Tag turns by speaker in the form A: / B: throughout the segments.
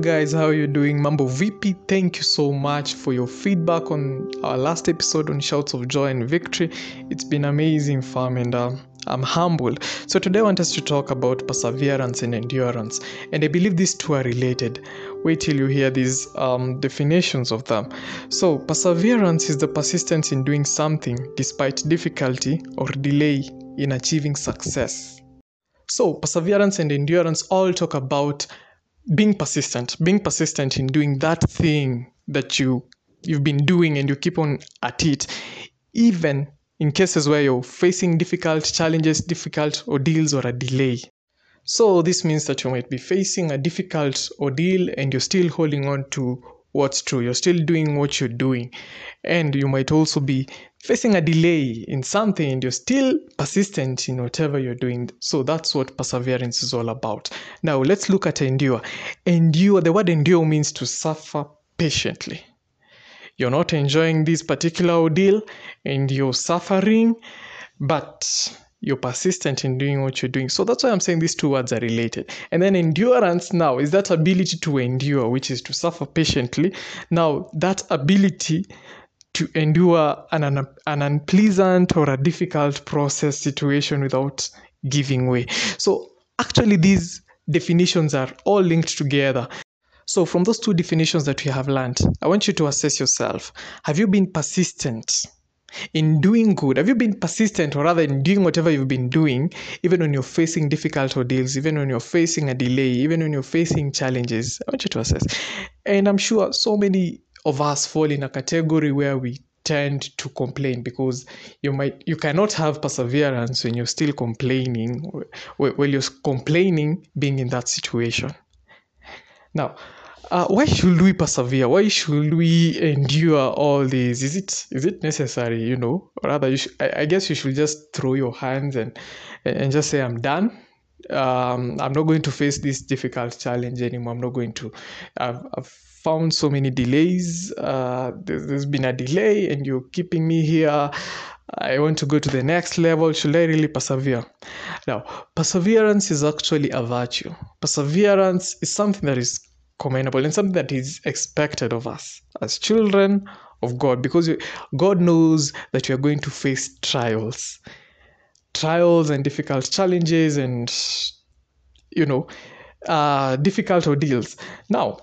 A: Guys, how are you doing? Mambo VP, thank you so much for your feedback on our last episode on Shouts of Joy and Victory. It's been amazing, fam, and uh, I'm humbled. So today I want us to talk about perseverance and endurance, and I believe these two are related. Wait till you hear these um, definitions of them. So perseverance is the persistence in doing something despite difficulty or delay in achieving success. So perseverance and endurance all talk about being persistent being persistent in doing that thing that you you've been doing and you keep on at it even in cases where you're facing difficult challenges difficult ordeals or a delay. So this means that you might be facing a difficult ordeal and you're still holding on to what's true. You're still doing what you're doing. And you might also be facing a delay in something and you're still persistent in whatever you're doing so that's what perseverance is all about now let's look at endure endure the word endure means to suffer patiently you're not enjoying this particular ordeal and you're suffering but you're persistent in doing what you're doing. So that's why I'm saying these two words are related. And then endurance now is that ability to endure, which is to suffer patiently. Now, that ability to endure an, an, an unpleasant or a difficult process situation without giving way. So, actually, these definitions are all linked together. So, from those two definitions that we have learned, I want you to assess yourself. Have you been persistent in doing good? Have you been persistent, or rather, in doing whatever you've been doing, even when you're facing difficult ordeals, even when you're facing a delay, even when you're facing challenges? I want you to assess. And I'm sure so many of us fall in a category where we tend to complain because you might you cannot have perseverance when you're still complaining while you're complaining being in that situation. Now uh, why should we persevere? Why should we endure all this is it is it necessary you know? Rather you should, I, I guess you should just throw your hands and and just say i'm done. Um, i'm not going to face this difficult challenge anymore. I'm not going to I've, I've found so many delays uh, there's, there's been a delay and you're keeping me here I want to go to the next level. Should I really persevere? Now, perseverance is actually a virtue. Perseverance is something that is commendable and something that is expected of us as children of God because God knows that we are going to face trials, trials and difficult challenges and, you know, uh, difficult ordeals. Now,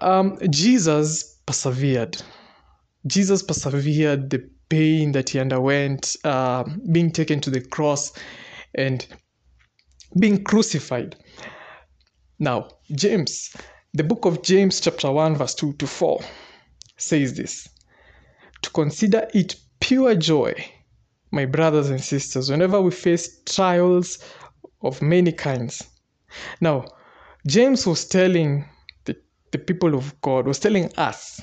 A: um, Jesus persevered. Jesus persevered the pain that he underwent, uh, being taken to the cross and being crucified. Now, James, the book of James, chapter 1, verse 2 to 4, says this To consider it pure joy, my brothers and sisters, whenever we face trials of many kinds. Now, James was telling the, people of God, was telling us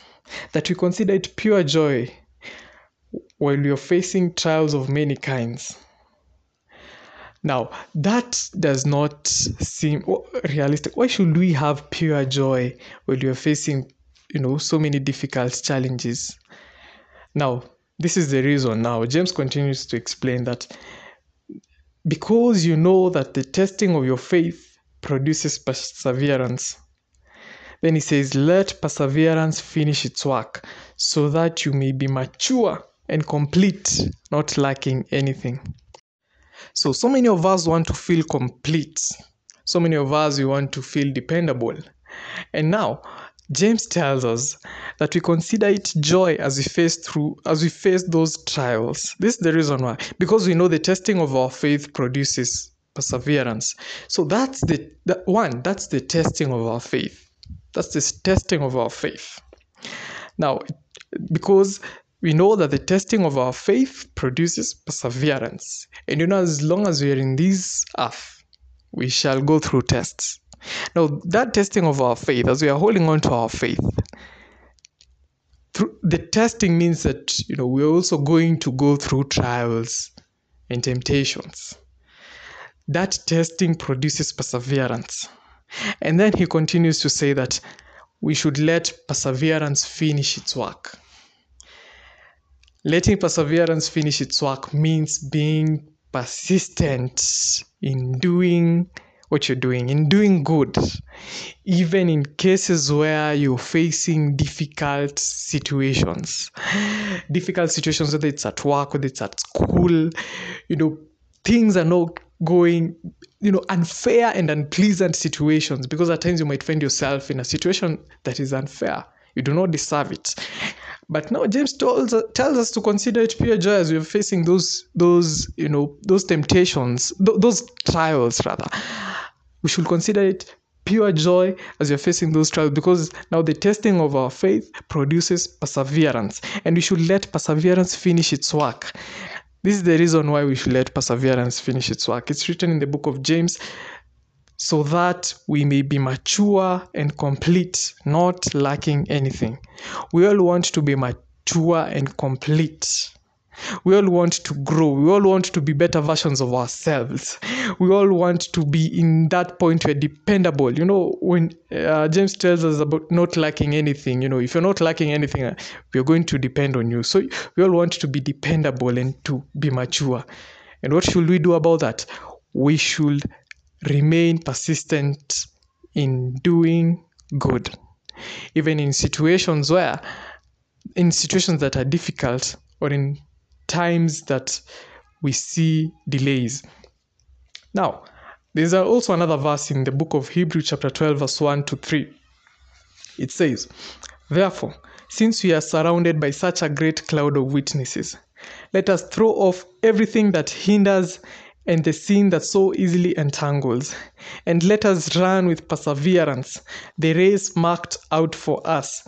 A: that we consider it pure joy while we are facing trials of many kinds. Now, that does not seem realistic. Why should we have pure joy when we are facing, you know, so many difficult challenges? Now, this is the reason. Now, James continues to explain that because you know that the testing of your faith produces perseverance. Then he says, Let perseverance finish its work, so that you may be mature and complete, not lacking anything. So, so many of us want to feel complete. So many of us, we want to feel dependable. And now, James tells us that we consider it joy as we face through as we face those trials. This is the reason why. Because we know the testing of our faith produces perseverance. So that's the that one, that's the testing of our faith. That's this testing of our faith. Now, because we know that the testing of our faith produces perseverance. And you know, as long as we are in this earth, we shall go through tests. Now, that testing of our faith, as we are holding on to our faith, the testing means that you know we're also going to go through trials and temptations. That testing produces perseverance. And then he continues to say that we should let perseverance finish its work. Letting perseverance finish its work means being persistent in doing what you're doing, in doing good, even in cases where you're facing difficult situations. Difficult situations, whether it's at work, whether it's at school, you know, things are not going, you know, unfair and unpleasant situations because at times you might find yourself in a situation that is unfair. You do not deserve it. But now James tells, tells us to consider it pure joy as we are facing those those you know those temptations, th- those trials rather. We should consider it pure joy as you're facing those trials because now the testing of our faith produces perseverance and we should let perseverance finish its work this is the reason why we should let perseverance finish its work it's written in the book of james so that we may be mature and complete, not lacking anything. We all want to be mature and complete. We all want to grow. We all want to be better versions of ourselves. We all want to be in that point where dependable. You know, when uh, James tells us about not lacking anything, you know, if you're not lacking anything, uh, we're going to depend on you. So we all want to be dependable and to be mature. And what should we do about that? We should remain persistent in doing good even in situations where in situations that are difficult or in times that we see delays. Now there's also another verse in the book of hebrew chapter 12 verse 1 to 3 it says therefore since we are surrounded by such a great cloud of witnesses let us throw off everything that hinders and the sin that so easily entangles, and let us run with perseverance the race marked out for us,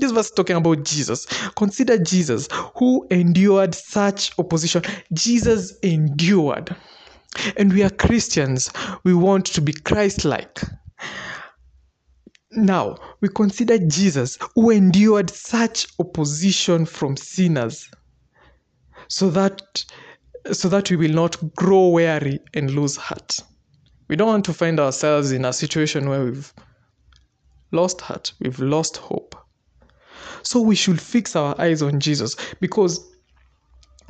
A: This verse talking about Jesus. Consider Jesus who endured such opposition. Jesus endured. And we are Christians. We want to be Christ like. Now, we consider Jesus who endured such opposition from sinners so that so that we will not grow weary and lose heart. We don't want to find ourselves in a situation where we've lost heart, we've lost hope. So we should fix our eyes on Jesus because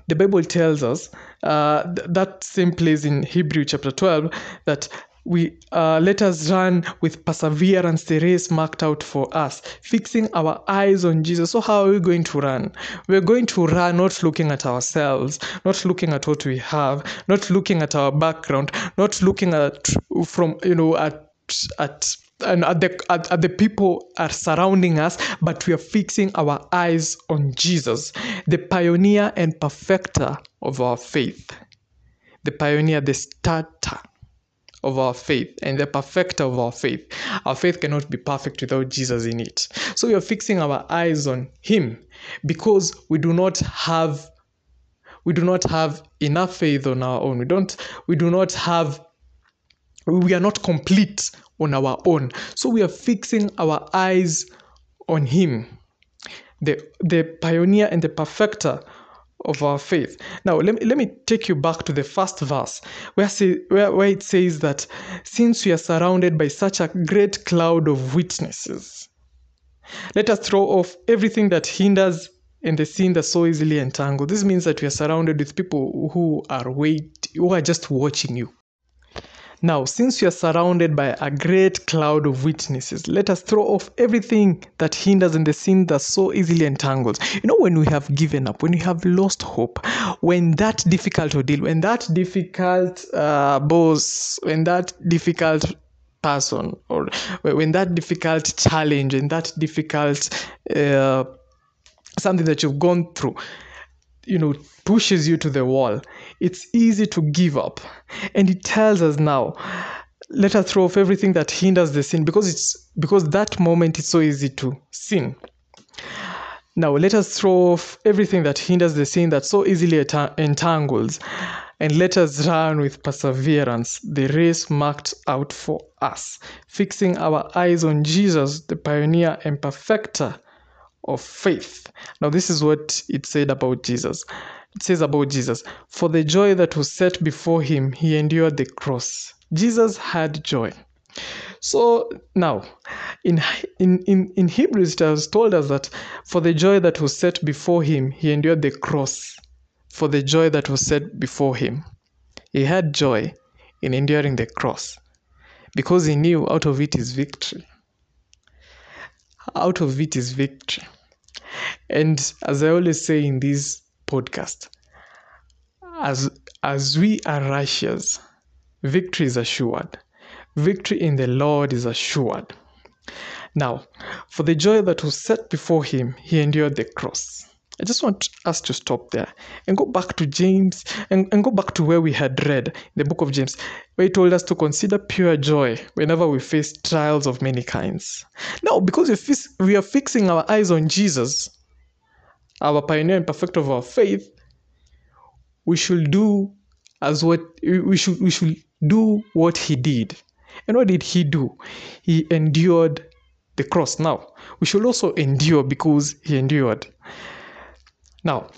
A: the Bible tells us uh, th- that same place in Hebrew chapter 12 that we uh, let us run with perseverance the race marked out for us, fixing our eyes on Jesus. So, how are we going to run? We're going to run not looking at ourselves, not looking at what we have, not looking at our background, not looking at from you know at at and at the at, at the people are surrounding us but we are fixing our eyes on jesus the pioneer and perfecter of our faith. The pioneer the starter of our faith and the perfecter of our faith. Our faith cannot be perfect without jesus in it. So we are fixing our eyes on him because we do not have we do not have enough faith on our own. We don't we do not have we are not complete on our own. So we are fixing our eyes on Him, the, the pioneer and the perfecter of our faith. Now, let me, let me take you back to the first verse where, say, where, where it says that since we are surrounded by such a great cloud of witnesses, let us throw off everything that hinders and the sin that so easily entangle. This means that we are surrounded with people who are wait, who are just watching you. Now, since you are surrounded by a great cloud of witnesses, let us throw off everything that hinders and the sin that so easily entangles. You know, when we have given up, when we have lost hope, when that difficult ordeal, when that difficult uh, boss, when that difficult person, or when that difficult challenge, and that difficult uh, something that you've gone through, you know pushes you to the wall it's easy to give up and it tells us now let us throw off everything that hinders the sin because it's because that moment it's so easy to sin now let us throw off everything that hinders the sin that so easily entangles and let us run with perseverance the race marked out for us fixing our eyes on jesus the pioneer and perfecter of faith. Now, this is what it said about Jesus. It says about Jesus, for the joy that was set before him, he endured the cross. Jesus had joy. So now, in, in, in, in Hebrews, it has told us that for the joy that was set before him, he endured the cross. For the joy that was set before him. He had joy in enduring the cross because he knew out of it is victory. Out of it is victory. And as I always say in this podcast, as as we are righteous, victory is assured. Victory in the Lord is assured. Now, for the joy that was set before him, he endured the cross. I just want us to stop there and go back to James and, and go back to where we had read the book of James, where he told us to consider pure joy whenever we face trials of many kinds. Now, because we, we are fixing our eyes on Jesus, our pioneer and perfecter of our faith, we should do as what we should we should do what he did. And what did he do? He endured the cross. Now, we should also endure because he endured. Now,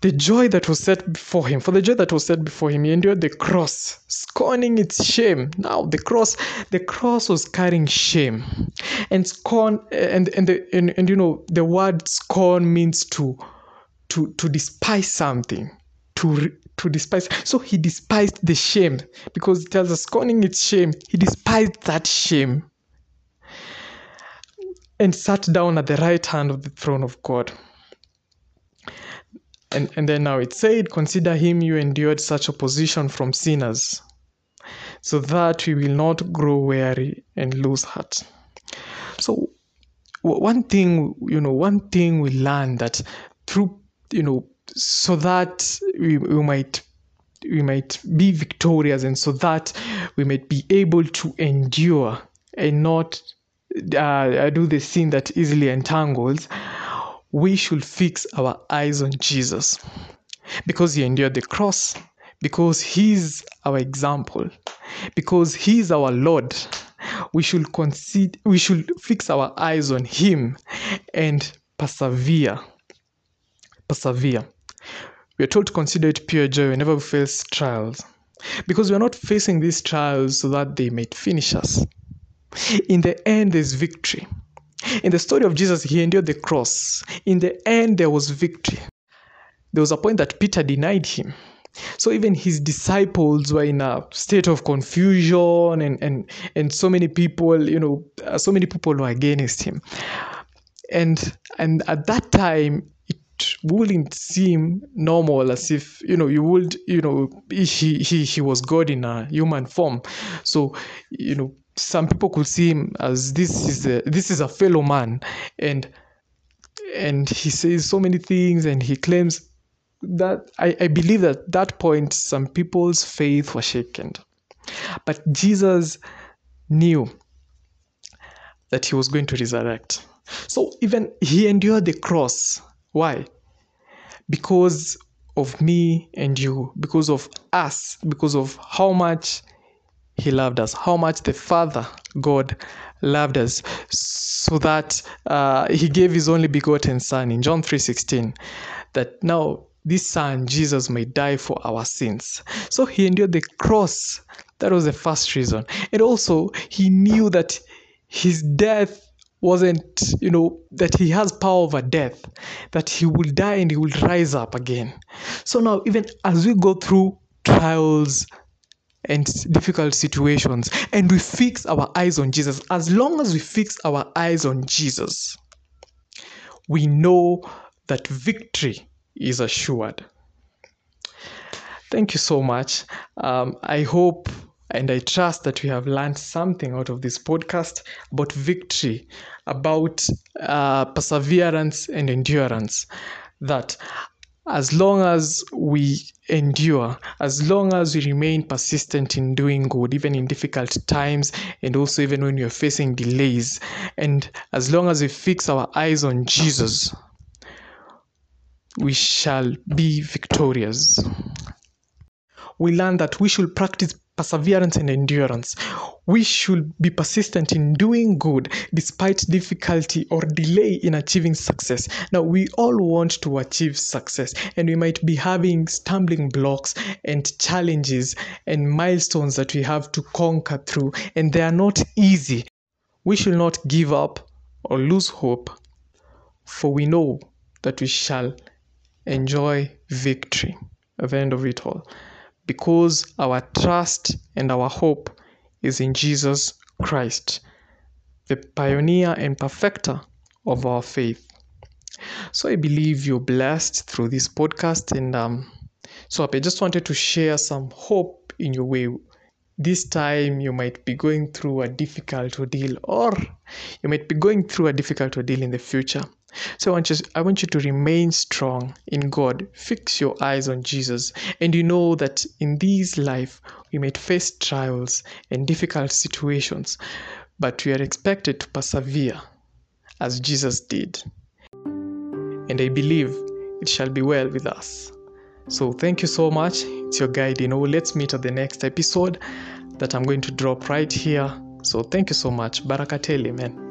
A: the joy that was set before him, for the joy that was set before him, he endured the cross, scorning its shame. Now, the cross, the cross was carrying shame, and scorn, eh, and and the and, and you know the word scorn means to, to to despise something, to to despise. So he despised the shame because it tells us scorning its shame. He despised that shame, and sat down at the right hand of the throne of God. And, and then now it said, Consider him you endured such opposition from sinners, so that we will not grow weary and lose heart. So, one thing, you know, one thing we learn that through, you know, so that we, we might we might be victorious and so that we might be able to endure and not uh, do the sin that easily entangles we should fix our eyes on Jesus because he endured the cross, because he's our example, because he's our Lord. We should consider, we should fix our eyes on him and persevere. Persevere. We are told to consider it pure joy whenever we face trials, because we are not facing these trials so that they might finish us. In the end, there's victory. In the story of Jesus, he endured the cross. In the end, there was victory. There was a point that Peter denied him. So even his disciples were in a state of confusion, and and and so many people, you know, uh, so many people were against him. And and at that time, it wouldn't seem normal as if you know you would you know he he he was God in a human form. So you know some people could see him as this is a, this is a fellow man. And and he says so many things and he claims that I, I believe that that point some people's faith was shaken. But jesus knew that he was going to resurrect. So even he endured the cross. Why? Because of me and you because of us because of how much he loved us, how much the Father, God, loved us, so that uh, he gave his only begotten Son in John 3:16, that now this Son, Jesus, may die for our sins. So he endured the cross. That was the first reason. And also, he knew that his death wasn't, you know, that he has power over death, that he will die and he will rise up again. So now, even as we go through trials, and difficult situations and we fix our eyes on Jesus, as long as we fix our eyes on Jesus, we know that victory is assured. Thank you so much. Um, I hope and I trust that you have learned something out of this podcast about victory, about uh, perseverance and endurance. That as long as we endure, as long as we remain persistent in doing good, even in difficult times, and also even when you're facing delays, and as long as we fix our eyes on Jesus, we shall be victorious. We learn that we should practice perseverance and endurance. We should be persistent in doing good despite difficulty or delay in achieving success. Now, we all want to achieve success, and we might be having stumbling blocks and challenges and milestones that we have to conquer through, and they are not easy. We should not give up or lose hope, for we know that we shall enjoy victory at the end of it all because our trust and our hope is in Jesus Christ, the pioneer and perfecter of our faith. So I believe you're blessed through this podcast, and um, so I just wanted to share some hope in your way. This time you might be going through a difficult ordeal, or you might be going through a difficult ordeal in the future. So I want you, I want you to remain strong in God. Fix your eyes on Jesus, and you know that in this life we might face trials and difficult situations, but we are expected to persevere as Jesus did. And I believe it shall be well with us. So thank you so much. It's your guide. You know, let's meet at the next episode that I'm going to drop right here. So thank you so much. Barakateli, man.